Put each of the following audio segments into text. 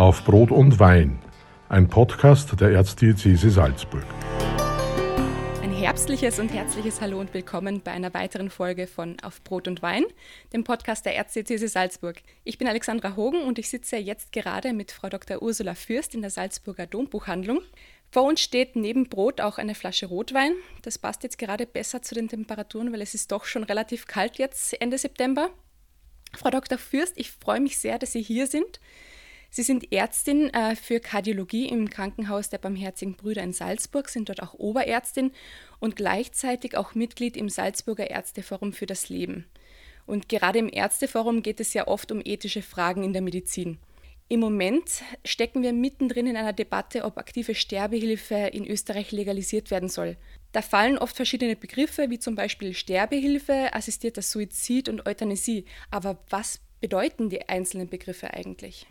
Auf Brot und Wein, ein Podcast der Erzdiözese Salzburg. Ein herbstliches und herzliches Hallo und willkommen bei einer weiteren Folge von Auf Brot und Wein, dem Podcast der Erzdiözese Salzburg. Ich bin Alexandra Hogen und ich sitze jetzt gerade mit Frau Dr. Ursula Fürst in der Salzburger Dombuchhandlung. Vor uns steht neben Brot auch eine Flasche Rotwein. Das passt jetzt gerade besser zu den Temperaturen, weil es ist doch schon relativ kalt jetzt Ende September. Frau Dr. Fürst, ich freue mich sehr, dass Sie hier sind. Sie sind Ärztin äh, für Kardiologie im Krankenhaus der Barmherzigen Brüder in Salzburg, sind dort auch Oberärztin und gleichzeitig auch Mitglied im Salzburger Ärzteforum für das Leben. Und gerade im Ärzteforum geht es ja oft um ethische Fragen in der Medizin. Im Moment stecken wir mittendrin in einer Debatte, ob aktive Sterbehilfe in Österreich legalisiert werden soll. Da fallen oft verschiedene Begriffe, wie zum Beispiel Sterbehilfe, assistierter Suizid und Euthanasie. Aber was bedeuten die einzelnen Begriffe eigentlich?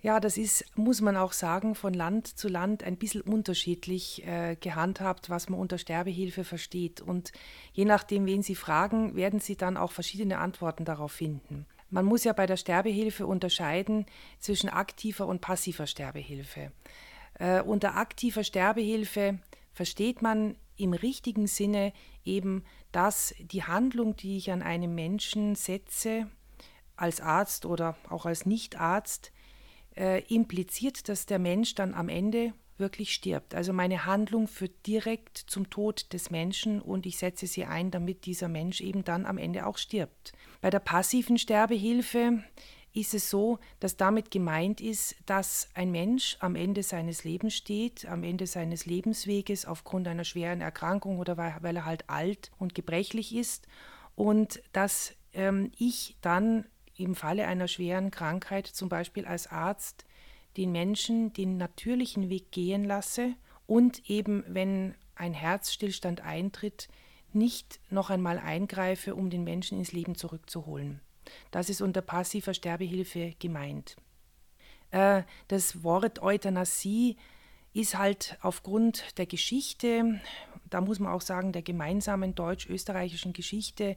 Ja, das ist, muss man auch sagen, von Land zu Land ein bisschen unterschiedlich äh, gehandhabt, was man unter Sterbehilfe versteht. Und je nachdem, wen Sie fragen, werden Sie dann auch verschiedene Antworten darauf finden. Man muss ja bei der Sterbehilfe unterscheiden zwischen aktiver und passiver Sterbehilfe. Äh, unter aktiver Sterbehilfe versteht man im richtigen Sinne eben, dass die Handlung, die ich an einem Menschen setze, als Arzt oder auch als Nichtarzt, äh, impliziert, dass der Mensch dann am Ende wirklich stirbt. Also meine Handlung führt direkt zum Tod des Menschen und ich setze sie ein, damit dieser Mensch eben dann am Ende auch stirbt. Bei der passiven Sterbehilfe ist es so, dass damit gemeint ist, dass ein Mensch am Ende seines Lebens steht, am Ende seines Lebensweges aufgrund einer schweren Erkrankung oder weil er halt alt und gebrechlich ist und dass ähm, ich dann im Falle einer schweren Krankheit zum Beispiel als Arzt den Menschen den natürlichen Weg gehen lasse und eben, wenn ein Herzstillstand eintritt, nicht noch einmal eingreife, um den Menschen ins Leben zurückzuholen. Das ist unter passiver Sterbehilfe gemeint. Äh, das Wort Euthanasie ist halt aufgrund der Geschichte, da muss man auch sagen, der gemeinsamen deutsch-österreichischen Geschichte,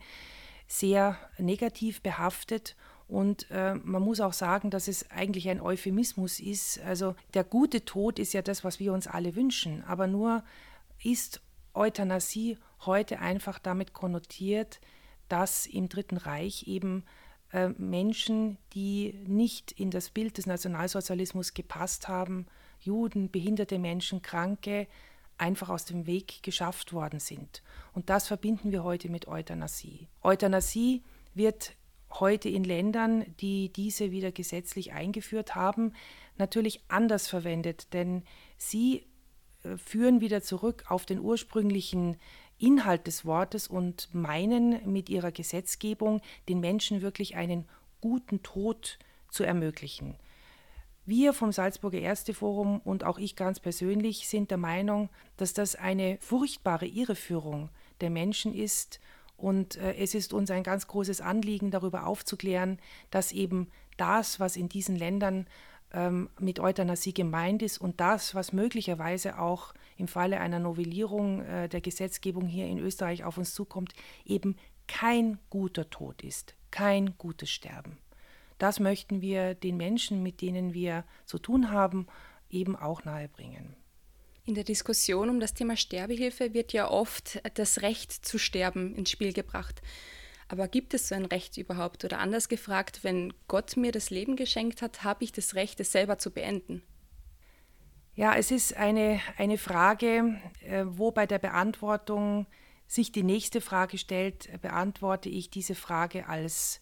sehr negativ behaftet und äh, man muss auch sagen, dass es eigentlich ein Euphemismus ist. Also der gute Tod ist ja das, was wir uns alle wünschen. Aber nur ist Euthanasie heute einfach damit konnotiert, dass im Dritten Reich eben äh, Menschen, die nicht in das Bild des Nationalsozialismus gepasst haben, Juden, behinderte Menschen, Kranke, einfach aus dem Weg geschafft worden sind. Und das verbinden wir heute mit Euthanasie. Euthanasie wird heute in Ländern, die diese wieder gesetzlich eingeführt haben, natürlich anders verwendet, denn sie äh, führen wieder zurück auf den ursprünglichen Inhalt des Wortes und meinen mit ihrer Gesetzgebung den Menschen wirklich einen guten Tod zu ermöglichen. Wir vom Salzburger Ärzteforum und auch ich ganz persönlich sind der Meinung, dass das eine furchtbare Irreführung der Menschen ist und äh, es ist uns ein ganz großes Anliegen, darüber aufzuklären, dass eben das, was in diesen Ländern ähm, mit Euthanasie gemeint ist und das, was möglicherweise auch im Falle einer Novellierung äh, der Gesetzgebung hier in Österreich auf uns zukommt, eben kein guter Tod ist, kein gutes Sterben. Das möchten wir den Menschen, mit denen wir zu tun haben, eben auch nahebringen. In der Diskussion um das Thema Sterbehilfe wird ja oft das Recht zu sterben ins Spiel gebracht. Aber gibt es so ein Recht überhaupt? Oder anders gefragt, wenn Gott mir das Leben geschenkt hat, habe ich das Recht, es selber zu beenden? Ja, es ist eine, eine Frage, äh, wo bei der Beantwortung sich die nächste Frage stellt, beantworte ich diese Frage als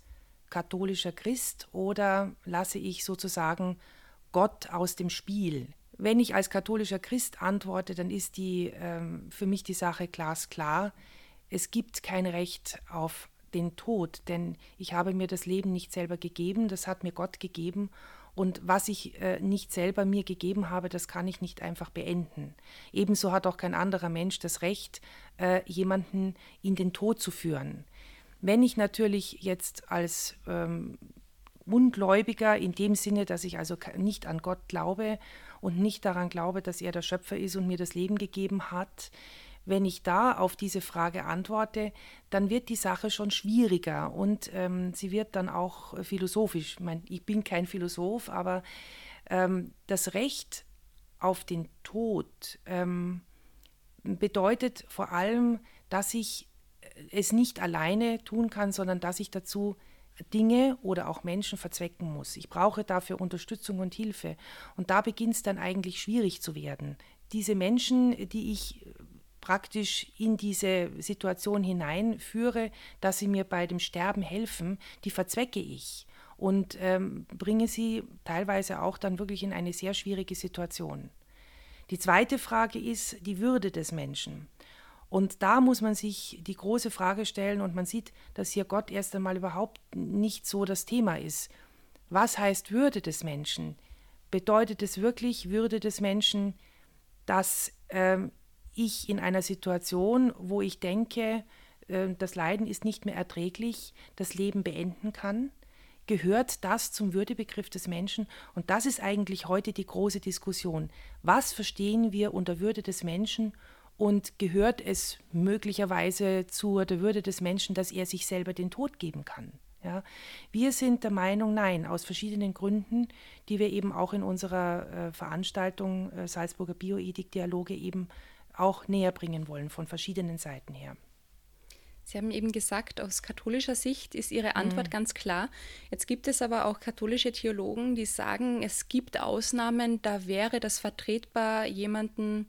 katholischer Christ oder lasse ich sozusagen Gott aus dem Spiel? Wenn ich als katholischer Christ antworte, dann ist die, ähm, für mich die Sache glasklar. Es gibt kein Recht auf den Tod, denn ich habe mir das Leben nicht selber gegeben, das hat mir Gott gegeben und was ich äh, nicht selber mir gegeben habe, das kann ich nicht einfach beenden. Ebenso hat auch kein anderer Mensch das Recht, äh, jemanden in den Tod zu führen. Wenn ich natürlich jetzt als ähm, Ungläubiger in dem Sinne, dass ich also nicht an Gott glaube und nicht daran glaube, dass er der Schöpfer ist und mir das Leben gegeben hat, wenn ich da auf diese Frage antworte, dann wird die Sache schon schwieriger und ähm, sie wird dann auch philosophisch. Ich, mein, ich bin kein Philosoph, aber Ähm, das Recht auf den Tod ähm, bedeutet vor allem, dass ich es nicht alleine tun kann, sondern dass ich dazu Dinge oder auch Menschen verzwecken muss. Ich brauche dafür Unterstützung und Hilfe. Und da beginnt es dann eigentlich schwierig zu werden. Diese Menschen, die ich praktisch in diese Situation hineinführe, dass sie mir bei dem Sterben helfen, die verzwecke ich und ähm, bringe sie teilweise auch dann wirklich in eine sehr schwierige Situation. Die zweite Frage ist die Würde des Menschen. Und da muss man sich die große Frage stellen und man sieht, dass hier Gott erst einmal überhaupt nicht so das Thema ist. Was heißt Würde des Menschen? Bedeutet es wirklich Würde des Menschen, dass äh, ich in einer Situation, wo ich denke, äh, das Leiden ist nicht mehr erträglich, das Leben beenden kann? Gehört das zum Würdebegriff des Menschen? Und das ist eigentlich heute die große Diskussion. Was verstehen wir unter Würde des Menschen und gehört es möglicherweise zu der Würde des Menschen, dass er sich selber den Tod geben kann? Ja, wir sind der Meinung, nein, aus verschiedenen Gründen, die wir eben auch in unserer äh, Veranstaltung äh, Salzburger Bioethik-Dialoge eben auch näher bringen wollen, von verschiedenen Seiten her. Sie haben eben gesagt, aus katholischer Sicht ist Ihre Antwort mhm. ganz klar. Jetzt gibt es aber auch katholische Theologen, die sagen, es gibt Ausnahmen, da wäre das vertretbar, jemanden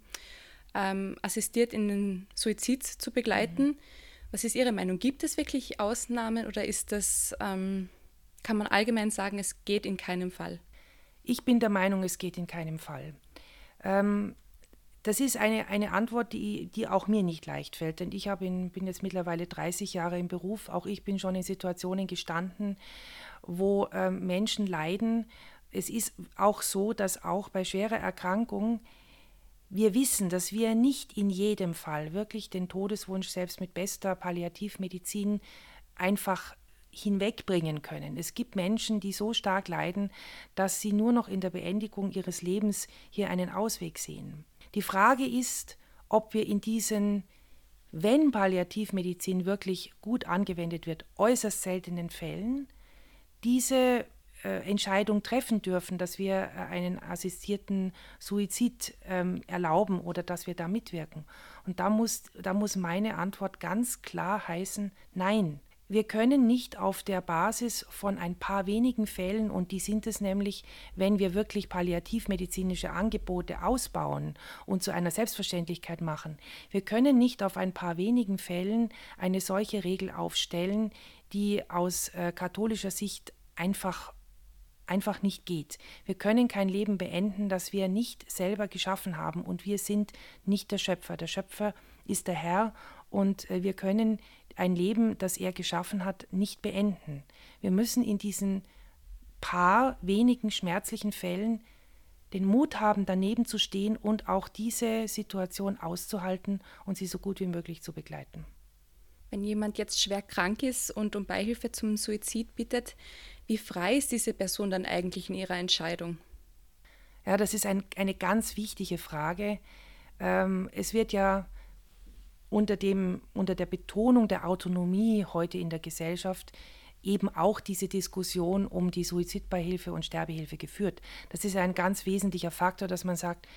ähm, assistiert in den Suizid zu begleiten. Mhm. Was ist Ihre Meinung? Gibt es wirklich Ausnahmen oder ist das, ähm, kann man allgemein sagen, es geht in keinem Fall? Ich bin der Meinung, es geht in keinem Fall. Ähm, das ist eine, eine Antwort, die, die auch mir nicht leicht fällt, denn ich in, bin jetzt mittlerweile 30 Jahre im Beruf. Auch ich bin schon in Situationen gestanden, wo äh, Menschen leiden. Es ist auch so, dass auch bei schwerer Erkrankung wir wissen, dass wir nicht in jedem Fall wirklich den Todeswunsch selbst mit bester Palliativmedizin einfach hinwegbringen können. Es gibt Menschen, die so stark leiden, dass sie nur noch in der Beendigung ihres Lebens hier einen Ausweg sehen. Die Frage ist, ob wir in diesen, wenn Palliativmedizin wirklich gut angewendet wird, äußerst seltenen Fällen, diese Entscheidung treffen dürfen, dass wir äh, einen assistierten Suizid ähm, erlauben oder dass wir da mitwirken. Und da muss, da muss meine Antwort ganz klar heißen, nein. Wir können nicht auf der Basis von ein paar wenigen Fällen, und die sind es nämlich, wenn wir wirklich palliativmedizinische Angebote ausbauen und zu einer Selbstverständlichkeit machen, wir können nicht auf ein paar wenigen Fällen eine solche Regel aufstellen, die aus äh, katholischer Sicht einfach einfach nicht geht. Wir können kein Leben beenden, das wir nicht selber geschaffen haben und wir sind nicht der Schöpfer. Der Schöpfer ist der Herr und äh, wir können ein Leben, das er geschaffen hat, nicht beenden. Wir müssen in diesen paar wenigen schmerzlichen Fällen den Mut haben, daneben zu stehen und auch diese Situation auszuhalten und sie so gut wie möglich zu begleiten. Wenn jemand jetzt schwer krank ist und um Beihilfe zum Suizid bittet, wie frei ist diese Person dann eigentlich in ihrer Entscheidung? Ja, das ist ein, eine ganz wichtige Frage. Ähm, es wird ja unter, dem, unter der Betonung der Autonomie heute in der Gesellschaft eben auch diese Diskussion um die Suizidbeihilfe und Sterbehilfe geführt. Das ist ein ganz wesentlicher Faktor, dass man sagt,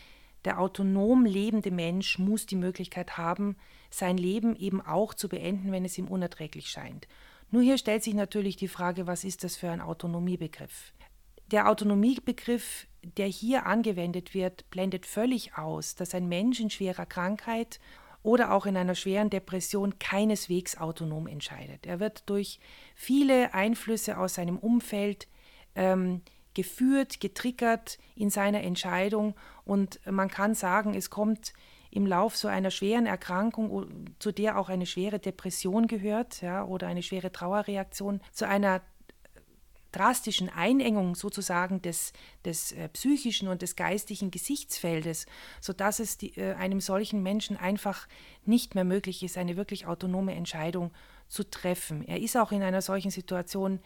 der autonom lebende Mensch muss die Möglichkeit haben, sein Leben eben auch zu beenden, wenn es ihm unerträglich scheint. Nur hier stellt sich natürlich die Frage, was ist das für ein Autonomiebegriff? Der Autonomiebegriff, der hier angewendet wird, blendet völlig aus, dass ein Mensch in schwerer Krankheit oder auch in einer schweren Depression keineswegs autonom entscheidet. Er wird durch viele Einflüsse aus seinem Umfeld ähm, geführt, getriggert in seiner Entscheidung und man kann sagen, es kommt im Lauf so einer schweren Erkrankung, zu der auch eine schwere Depression gehört ja, oder eine schwere Trauerreaktion, zu einer drastischen Einengung sozusagen des, des äh, psychischen und des geistigen Gesichtsfeldes, sodass es die, äh, einem solchen Menschen einfach nicht mehr möglich ist, eine wirklich autonome Entscheidung zu treffen. Er ist auch in einer solchen Situation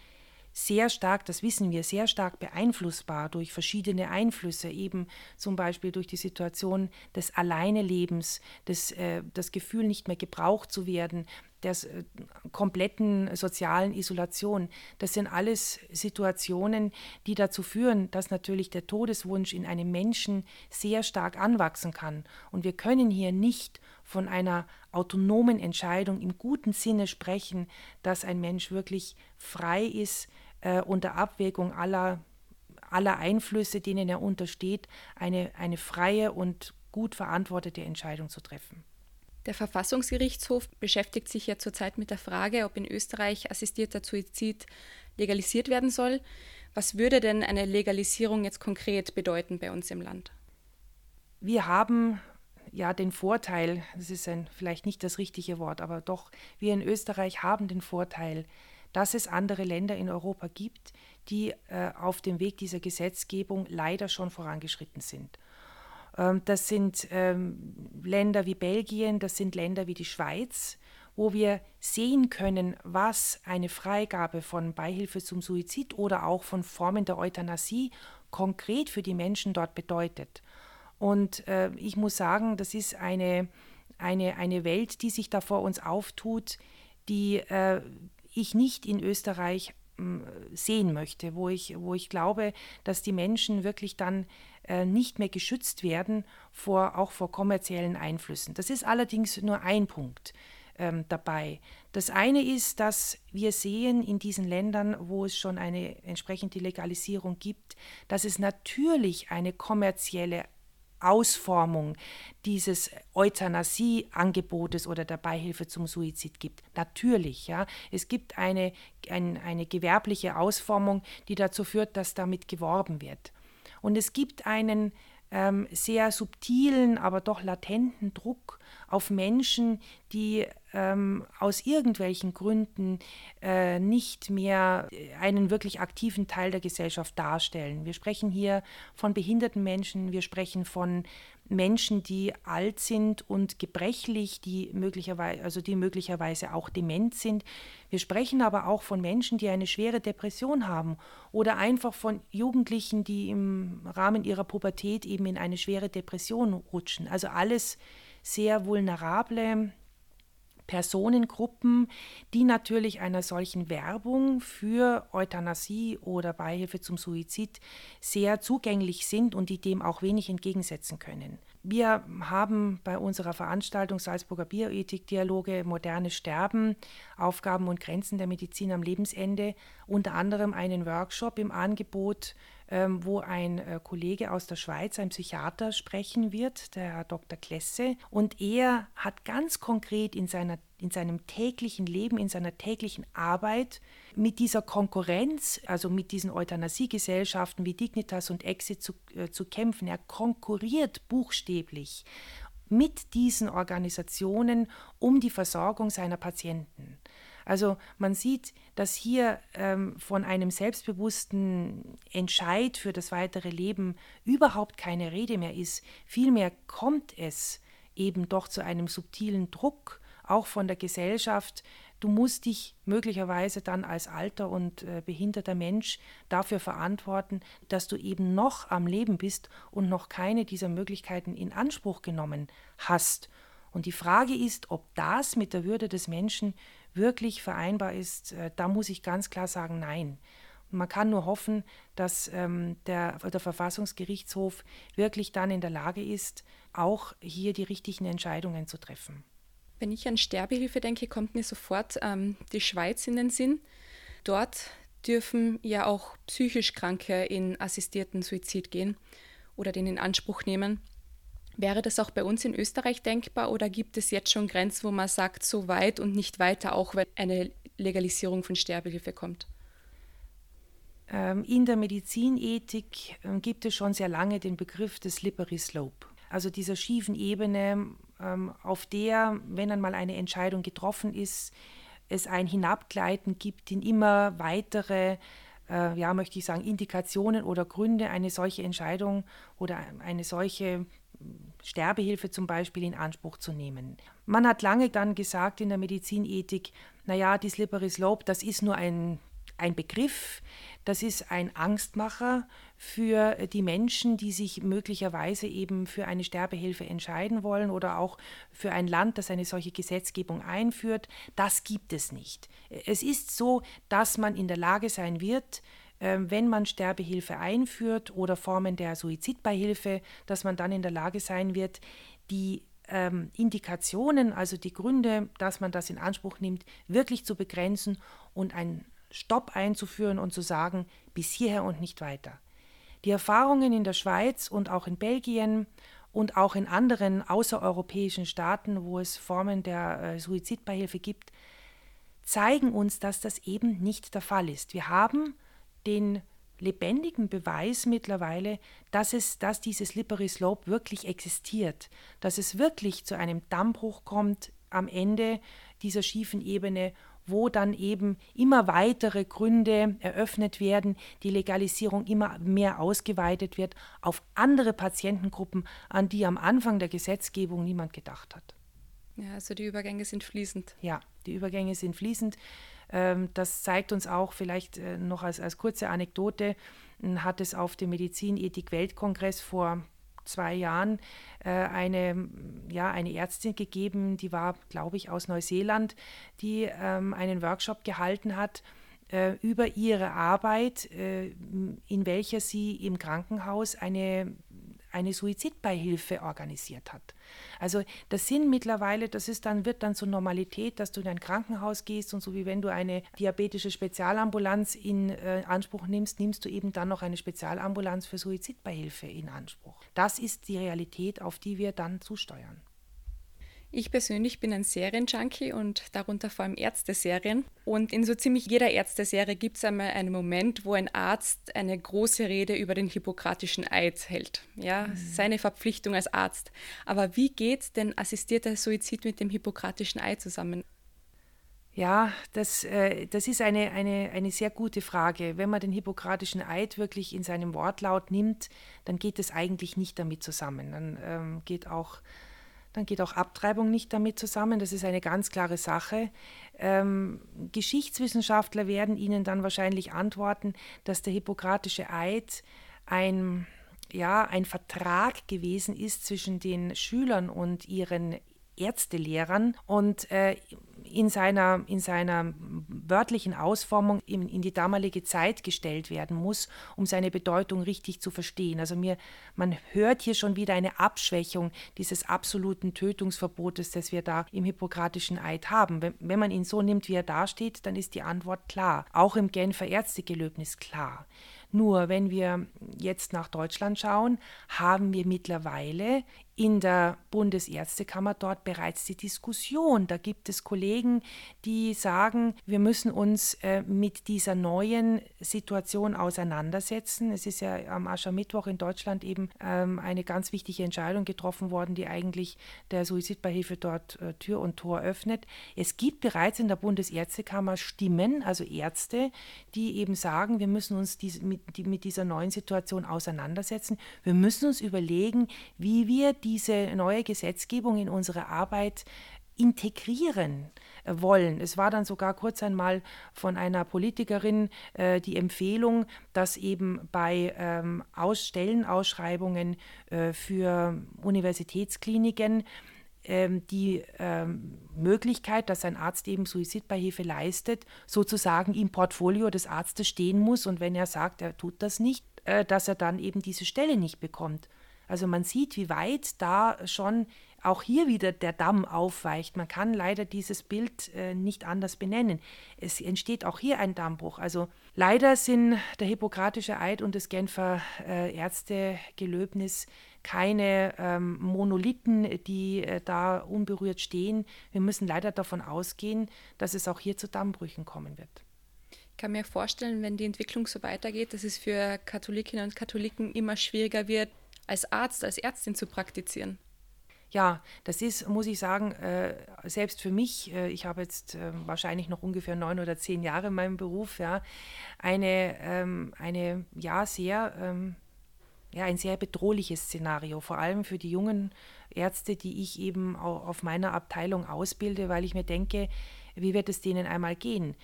sehr stark, das wissen wir, sehr stark beeinflussbar durch verschiedene Einflüsse, eben zum Beispiel durch die Situation des Alleinelebens, des, äh, das Gefühl, nicht mehr gebraucht zu werden, der äh, kompletten sozialen Isolation. Das sind alles Situationen, die dazu führen, dass natürlich der Todeswunsch in einem Menschen sehr stark anwachsen kann. Und wir können hier nicht von einer autonomen Entscheidung im guten Sinne sprechen, dass ein Mensch wirklich frei ist, äh, unter Abwägung aller, aller Einflüsse, denen er untersteht, eine, eine freie und gut verantwortete Entscheidung zu treffen. Der Verfassungsgerichtshof beschäftigt sich ja zurzeit mit der Frage, ob in Österreich assistierter Suizid legalisiert werden soll. Was würde denn eine Legalisierung jetzt konkret bedeuten bei uns im Land? Wir haben ja den Vorteil, das ist ein, vielleicht nicht das richtige Wort, aber doch, wir in Österreich haben den Vorteil, dass es andere Länder in Europa gibt, die äh, auf dem Weg dieser Gesetzgebung leider schon vorangeschritten sind. Ähm, das sind ähm, Länder wie Belgien, das sind Länder wie die Schweiz, wo wir sehen können, was eine Freigabe von Beihilfe zum Suizid oder auch von Formen der Euthanasie konkret für die Menschen dort bedeutet. Und äh, ich muss sagen, das ist eine, eine, eine Welt, die sich da vor uns auftut, die äh, ich nicht in Österreich äh, sehen möchte, wo ich, wo ich glaube, dass die Menschen wirklich dann äh, nicht mehr geschützt werden vor, auch vor kommerziellen Einflüssen. Das ist allerdings nur ein Punkt ähm, dabei. Das eine ist, dass wir sehen in diesen Ländern, wo es schon eine entsprechende Legalisierung gibt, dass es natürlich eine kommerzielle Ausformung dieses Euthanasie-Angebotes oder der Beihilfe zum Suizid gibt. Natürlich, ja. Es gibt eine, ein, eine gewerbliche Ausformung, die dazu führt, dass damit geworben wird. Und es gibt einen ähm, sehr subtilen, aber doch latenten Druck auf Menschen, die ähm, aus irgendwelchen Gründen äh, nicht mehr einen wirklich aktiven Teil der Gesellschaft darstellen. Wir sprechen hier von behinderten Menschen, wir sprechen von Menschen, die alt sind und gebrechlich, die möglicherweise, also die möglicherweise auch dement sind. Wir sprechen aber auch von Menschen, die eine schwere Depression haben oder einfach von Jugendlichen, die im Rahmen ihrer Pubertät eben in eine schwere Depression rutschen. Also alles sehr vulnerable Personengruppen, die natürlich einer solchen Werbung für Euthanasie oder Beihilfe zum Suizid sehr zugänglich sind und die dem auch wenig entgegensetzen können. Wir haben bei unserer Veranstaltung Salzburger Bioethik-Dialoge Moderne Sterben, Aufgaben und Grenzen der Medizin am Lebensende unter anderem einen Workshop im Angebot ähm, wo ein äh, Kollege aus der Schweiz, ein Psychiater, sprechen wird, der Herr Dr. Klesse. Und er hat ganz konkret in, seiner, in seinem täglichen Leben, in seiner täglichen Arbeit mit dieser Konkurrenz, also mit diesen Euthanasiegesellschaften wie Dignitas und Exit zu, äh, zu kämpfen. Er konkurriert buchstäblich mit diesen Organisationen um die Versorgung seiner Patienten. Also man sieht, dass hier ähm, von einem selbstbewussten Entscheid für das weitere Leben überhaupt keine Rede mehr ist. Vielmehr kommt es eben doch zu einem subtilen Druck, auch von der Gesellschaft. Du musst dich möglicherweise dann als alter und äh, behinderter Mensch dafür verantworten, dass du eben noch am Leben bist und noch keine dieser Möglichkeiten in Anspruch genommen hast. Und die Frage ist, ob das mit der Würde des Menschen wirklich vereinbar ist, äh, da muss ich ganz klar sagen, nein. Man kann nur hoffen, dass ähm, der, der Verfassungsgerichtshof wirklich dann in der Lage ist, auch hier die richtigen Entscheidungen zu treffen. Wenn ich an Sterbehilfe denke, kommt mir sofort ähm, die Schweiz in den Sinn. Dort dürfen ja auch psychisch Kranke in assistierten Suizid gehen oder den in Anspruch nehmen. Wäre das auch bei uns in Österreich denkbar oder gibt es jetzt schon Grenzen, wo man sagt, so weit und nicht weiter, auch wenn eine Legalisierung von Sterbehilfe kommt? Ähm, in der Medizinethik ähm, gibt es schon sehr lange den Begriff des Slippery Slope, also dieser schiefen Ebene, ähm, auf der, wenn einmal eine Entscheidung getroffen ist, es ein Hinabgleiten gibt in immer weitere äh, ja, möchte ich sagen, Indikationen oder Gründe, eine solche Entscheidung oder eine solche Sterbehilfe zum Beispiel in Anspruch zu nehmen. Man hat lange dann gesagt in der Medizinethik, naja, die Slippery Slope, das ist nur ein, ein Begriff, Das ist ein Angstmacher für die Menschen, die sich möglicherweise eben für eine Sterbehilfe entscheiden wollen oder auch für ein Land, das eine solche Gesetzgebung einführt. Das gibt es nicht. Es ist so, dass man in der Lage sein wird, wenn man Sterbehilfe einführt oder Formen der Suizidbeihilfe, dass man dann in der Lage sein wird, die ähm, Indikationen, also die Gründe, dass man das in Anspruch nimmt, wirklich zu begrenzen und einen Stopp einzuführen und zu sagen, bis hierher und nicht weiter. Die Erfahrungen in der Schweiz und auch in Belgien und auch in anderen außereuropäischen Staaten, wo es Formen der äh, Suizidbeihilfe gibt, zeigen uns, dass das eben nicht der Fall ist. Wir haben den lebendigen Beweis mittlerweile, dass, es, dass dieses Slippery Slope wirklich existiert, dass es wirklich zu einem Dammbruch kommt am Ende dieser schiefen Ebene, wo dann eben immer weitere Gründe eröffnet werden, die Legalisierung immer mehr ausgeweitet wird auf andere Patientengruppen, an die am Anfang der Gesetzgebung niemand gedacht hat. Ja, also die Übergänge sind fließend. Ja, die Übergänge sind fließend. Ähm, das zeigt uns auch vielleicht äh, noch als, als kurze Anekdote, hat es auf dem Medizinethik-Weltkongress vor zwei Jahren äh, eine, ja, eine Ärztin gegeben, die war, glaube ich, aus Neuseeland, die ähm, einen Workshop gehalten hat äh, über ihre Arbeit, in welcher sie im Krankenhaus eine eine Suizidbeihilfe organisiert hat. Also das sind mittlerweile, das ist dann, wird dann zur Normalität, dass du in ein Krankenhaus gehst und so wie wenn du eine diabetische Spezialambulanz in äh, Anspruch nimmst, nimmst du eben dann noch eine Spezialambulanz für Suizidbeihilfe in Anspruch. Das ist die Realität, auf die wir dann zusteuern. Ich persönlich bin ein Serienjunkie und darunter vor allem Ärzteserien. Und in so ziemlich jeder Ärzteserie gibt es einmal einen Moment, wo ein Arzt eine große Rede über den hippokratischen Eid hält. Ja, mhm. seine Verpflichtung als Arzt. Aber wie geht denn assistierter Suizid mit dem hippokratischen Eid zusammen? Ja, das, äh, das ist eine, eine, eine sehr gute Frage. Wenn man den hippokratischen Eid wirklich in seinem Wortlaut nimmt, dann geht es eigentlich nicht damit zusammen. Dann ähm, geht auch dann geht auch Abtreibung nicht damit zusammen. Das ist eine ganz klare Sache. Ähm, Geschichtswissenschaftler werden Ihnen dann wahrscheinlich antworten, dass der hippokratische Eid ein, ja, ein Vertrag gewesen ist zwischen den Schülern und ihren Ärztelehrern und äh, in seiner, in seiner wörtlichen Ausformung in, in, die damalige Zeit gestellt werden muss, um seine Bedeutung richtig zu verstehen. Also mir, man hört hier schon wieder eine Abschwächung dieses absoluten Tötungsverbotes, das wir da im Hippokratischen Eid haben. Wenn, wenn man ihn so nimmt, wie er dasteht, dann ist die Antwort klar. Auch im Genfer Ärztegelöbnis klar. Nur wenn wir jetzt nach Deutschland schauen, haben wir mittlerweile in der Bundesärztekammer dort bereits die Diskussion. Da gibt es Kollegen, die sagen, wir müssen uns äh, mit dieser neuen Situation auseinandersetzen. Es ist ja am Aschermittwoch in Deutschland eben ähm, eine ganz wichtige Entscheidung getroffen worden, die eigentlich der Suizidbeihilfe dort äh, Tür und Tor öffnet. Es gibt bereits in der Bundesärztekammer Stimmen, also Ärzte, die eben sagen, wir müssen uns mit dieser neuen Situation auseinandersetzen. Wir müssen uns überlegen, wie wir die diese neue Gesetzgebung in unsere Arbeit integrieren äh, wollen. Es war dann sogar kurz einmal von einer Politikerin äh, die Empfehlung, dass eben bei ähm, Aus Stellenausschreibungen äh, für Universitätskliniken ähm, die ähm, Möglichkeit, dass ein Arzt eben Suizidbeihilfe leistet, sozusagen im Portfolio des Arztes stehen muss und wenn er sagt, er tut das nicht, äh, dass er dann eben diese Stelle nicht bekommt. Also man sieht, wie weit da schon auch hier wieder der Damm aufweicht. Man kann leider dieses Bild äh, nicht anders benennen. Es entsteht auch hier ein Dammbruch. Also leider sind der Hippokratische Eid und das Genfer äh, Ärztegelöbnis keine ähm, Monolithen, die äh, da unberührt stehen. Wir müssen leider davon ausgehen, dass es auch hier zu Dammbrüchen kommen wird. Ich kann mir vorstellen, wenn die Entwicklung so weitergeht, dass es für Katholikinnen und Katholiken immer schwieriger wird, als Arzt, als Ärztin zu praktizieren? Ja, das ist, muss ich sagen, äh, selbst für mich, äh, ich habe jetzt äh, wahrscheinlich noch ungefähr neun oder zehn Jahre in meinem Beruf, ja, eine, ähm, eine ja, sehr, ähm, ja, ein sehr bedrohliches Szenario, vor allem für die jungen Ärzte, die ich eben auf meiner Abteilung ausbilde, weil ich mir denke, wie wird es denen einmal gehen?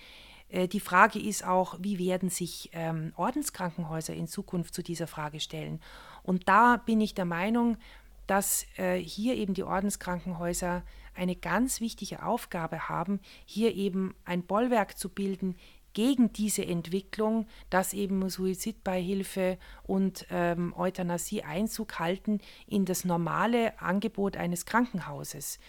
Äh, die Frage ist auch, wie werden sich ähm, Ordenskrankenhäuser in Zukunft zu dieser Frage stellen? Und da bin ich der Meinung, dass äh, hier eben die Ordenskrankenhäuser eine ganz wichtige Aufgabe haben, hier eben ein Bollwerk zu bilden gegen diese Entwicklung, dass eben Suizidbeihilfe und ähm, Euthanasie Einzug halten in das normale Angebot eines Krankenhauses.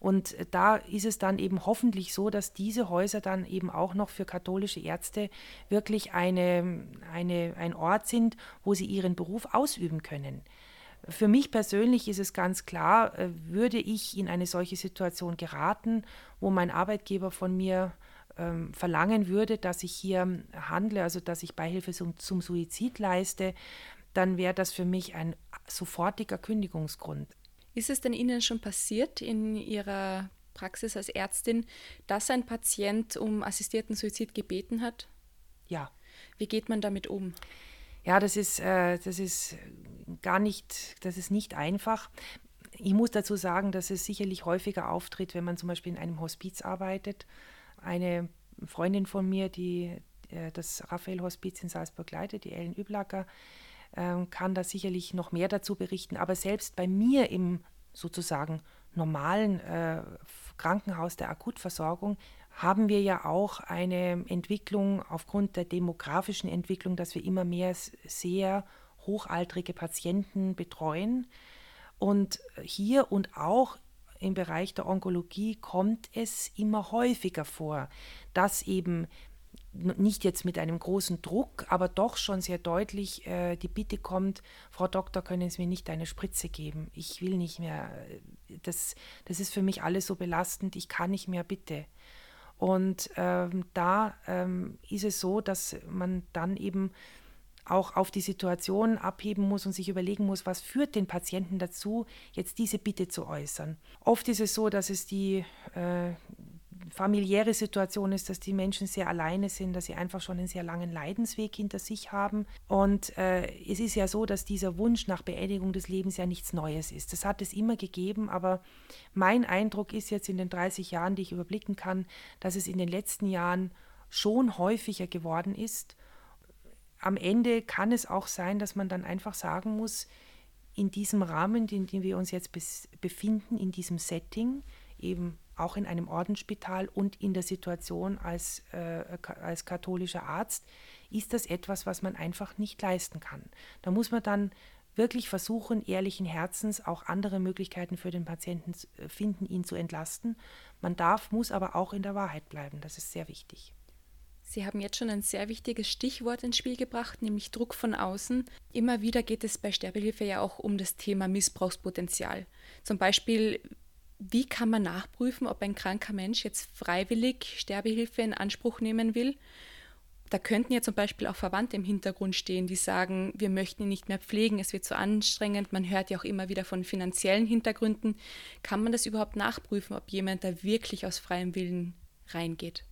Und da ist es dann eben hoffentlich so, dass diese Häuser dann eben auch noch für katholische Ärzte wirklich eine, eine, ein Ort sind, wo sie ihren Beruf ausüben können. Für mich persönlich ist es ganz klar, äh, würde ich in eine solche Situation geraten, wo mein Arbeitgeber von mir ähm, verlangen würde, dass ich hier handle, also dass ich Beihilfe zum, zum Suizid leiste, dann wäre das für mich ein sofortiger Kündigungsgrund. Ist es denn Ihnen schon passiert in Ihrer Praxis als Ärztin, dass ein Patient um assistierten Suizid gebeten hat? Ja. Wie geht man damit um? Ja, das ist, äh, das ist gar nicht, das ist nicht einfach. Ich muss dazu sagen, dass es sicherlich häufiger auftritt, wenn man zum Beispiel in einem Hospiz arbeitet eine Freundin von mir, die äh, das Raphael-Hospiz in Salzburg leitet, die Ellen Üblacker, kann da sicherlich noch mehr dazu berichten. Aber selbst bei mir im sozusagen normalen äh, Krankenhaus der Akutversorgung haben wir ja auch eine Entwicklung aufgrund der demografischen Entwicklung, dass wir immer mehr sehr hochaltrige Patienten betreuen. Und hier und auch im Bereich der Onkologie kommt es immer häufiger vor, dass eben nicht jetzt mit einem großen Druck, aber doch schon sehr deutlich äh, die Bitte kommt, Frau Doktor, können Sie mir nicht eine Spritze geben? Ich will nicht mehr. Das, das ist für mich alles so belastend, ich kann nicht mehr, bitte. Und ähm, da ähm, ist es so, dass man dann eben auch auf die Situation abheben muss und sich überlegen muss, was führt den Patienten dazu, jetzt diese Bitte zu äußern. Oft ist es so, dass es die äh, familiäre Situation ist, dass die Menschen sehr alleine sind, dass sie einfach schon einen sehr langen Leidensweg hinter sich haben. Und äh, es ist ja so, dass dieser Wunsch nach Beendigung des Lebens ja nichts Neues ist. Das hat es immer gegeben, aber mein Eindruck ist jetzt in den 30 Jahren, die ich überblicken kann, dass es in den letzten Jahren schon häufiger geworden ist am Ende kann es auch sein, dass man dann einfach sagen muss, in diesem Rahmen, in dem wir uns jetzt befinden, in diesem Setting, eben auch in einem Ordensspital und in der Situation als, äh, als katholischer Arzt, ist das etwas, was man einfach nicht leisten kann. Da muss man dann wirklich versuchen, ehrlichen Herzens auch andere Möglichkeiten für den Patienten äh, finden, ihn zu entlasten. Man darf, muss aber auch in der Wahrheit bleiben. Das ist sehr wichtig. Sie haben jetzt schon ein sehr wichtiges Stichwort ins Spiel gebracht, nämlich Druck von außen. Immer wieder geht es bei Sterbehilfe ja auch um das Thema Missbrauchspotenzial. Zum Beispiel, wie kann man nachprüfen, ob ein kranker Mensch jetzt freiwillig Sterbehilfe in Anspruch nehmen will? Da könnten ja zum Beispiel auch Verwandte im Hintergrund stehen, die sagen, wir möchten ihn nicht mehr pflegen, es wird zu anstrengend. Man hört ja auch immer wieder von finanziellen Hintergründen. Kann man das überhaupt nachprüfen, ob jemand da wirklich aus freiem Willen reingeht?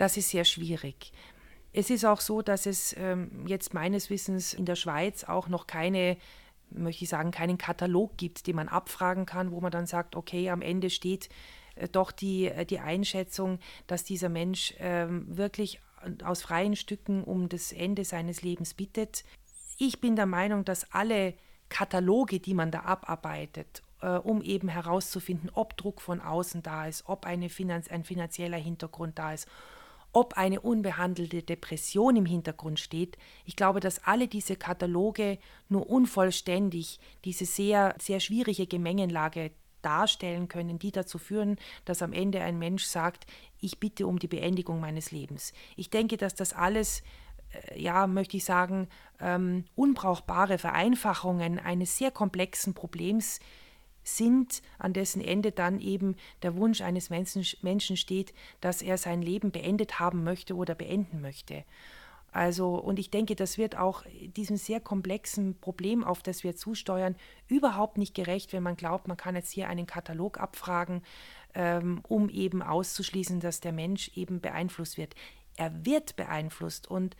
das ist sehr schwierig. Es ist auch so, dass es ähm, jetzt meines Wissens in der Schweiz auch noch keine, möchte ich sagen, keinen Katalog gibt, den man abfragen kann, wo man dann sagt, okay, am Ende steht äh, doch die, äh, die Einschätzung, dass dieser Mensch ähm, wirklich aus freien Stücken um das Ende seines Lebens bittet. Ich bin der Meinung, dass alle Kataloge, die man da abarbeitet, äh, um eben herauszufinden, ob Druck von außen da ist, ob eine Finanz ein finanzieller Hintergrund da ist, ob eine unbehandelte Depression im Hintergrund steht. Ich glaube, dass alle diese Kataloge nur unvollständig diese sehr, sehr schwierige Gemengenlage darstellen können, die dazu führen, dass am Ende ein Mensch sagt, ich bitte um die Beendigung meines Lebens. Ich denke, dass das alles äh, ja, möchte ich sagen, ähm, unbrauchbare Vereinfachungen eines sehr komplexen Problems sind, an dessen Ende dann eben der Wunsch eines Menschen steht, dass er sein Leben beendet haben möchte oder beenden möchte. Also, und ich denke, das wird auch diesem sehr komplexen Problem, auf das wir zusteuern, überhaupt nicht gerecht, wenn man glaubt, man kann jetzt hier einen Katalog abfragen, ähm, um eben auszuschließen, dass der Mensch eben beeinflusst wird. Er wird beeinflusst und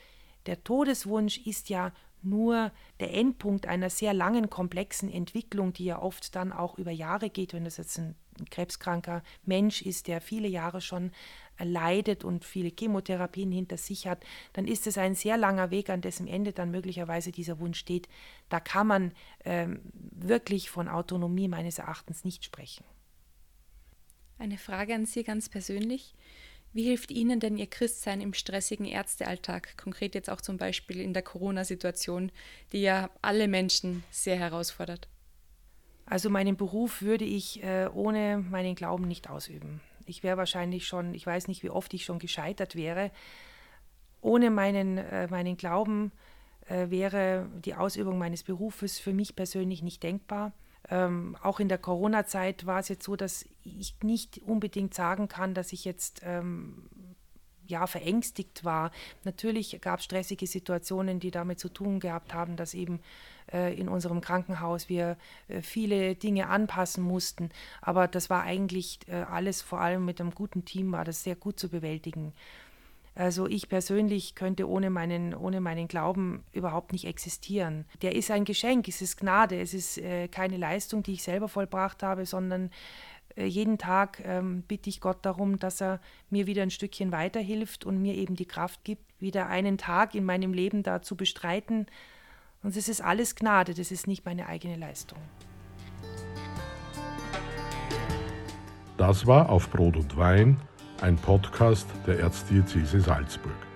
der Todeswunsch ist ja nur der Endpunkt einer sehr langen, komplexen Entwicklung, die ja oft dann auch über Jahre geht, wenn das jetzt ein krebskranker Mensch ist, der viele Jahre schon leidet und viele Chemotherapien hinter sich hat, dann ist es ein sehr langer Weg, an dessen Ende dann möglicherweise dieser Wunsch steht. Da kann man ähm, wirklich von Autonomie meines Erachtens nicht sprechen. Eine Frage an Sie ganz persönlich. Wie hilft Ihnen denn Ihr Christsein im stressigen Ärztealltag, konkret jetzt auch zum Beispiel in der Corona-Situation, die ja alle Menschen sehr herausfordert? Also meinen Beruf würde ich äh, ohne meinen Glauben nicht ausüben. Ich wäre wahrscheinlich schon, ich weiß nicht, wie oft ich schon gescheitert wäre. Ohne meinen, äh, meinen Glauben äh, wäre die Ausübung meines Berufes für mich persönlich nicht denkbar. Ähm, auch in der Corona-Zeit war es jetzt so, dass ich nicht unbedingt sagen kann, dass ich jetzt ähm, ja, verängstigt war. Natürlich gab es stressige Situationen, die damit zu tun gehabt haben, dass eben äh, in unserem Krankenhaus wir äh, viele Dinge anpassen mussten. Aber das war eigentlich äh, alles, vor allem mit einem guten Team, war das sehr gut zu bewältigen. Also ich persönlich könnte ohne meinen, ohne meinen Glauben überhaupt nicht existieren. Der ist ein Geschenk, es ist Gnade, es ist äh, keine Leistung, die ich selber vollbracht habe, sondern äh, jeden Tag ähm, bitte ich Gott darum, dass er mir wieder ein Stückchen weiterhilft und mir eben die Kraft gibt, wieder einen Tag in meinem Leben da zu bestreiten. Und es ist alles Gnade, das ist nicht meine eigene Leistung. Das war auf Brot und Wein ein Podcast der Erzdiözese Salzburg.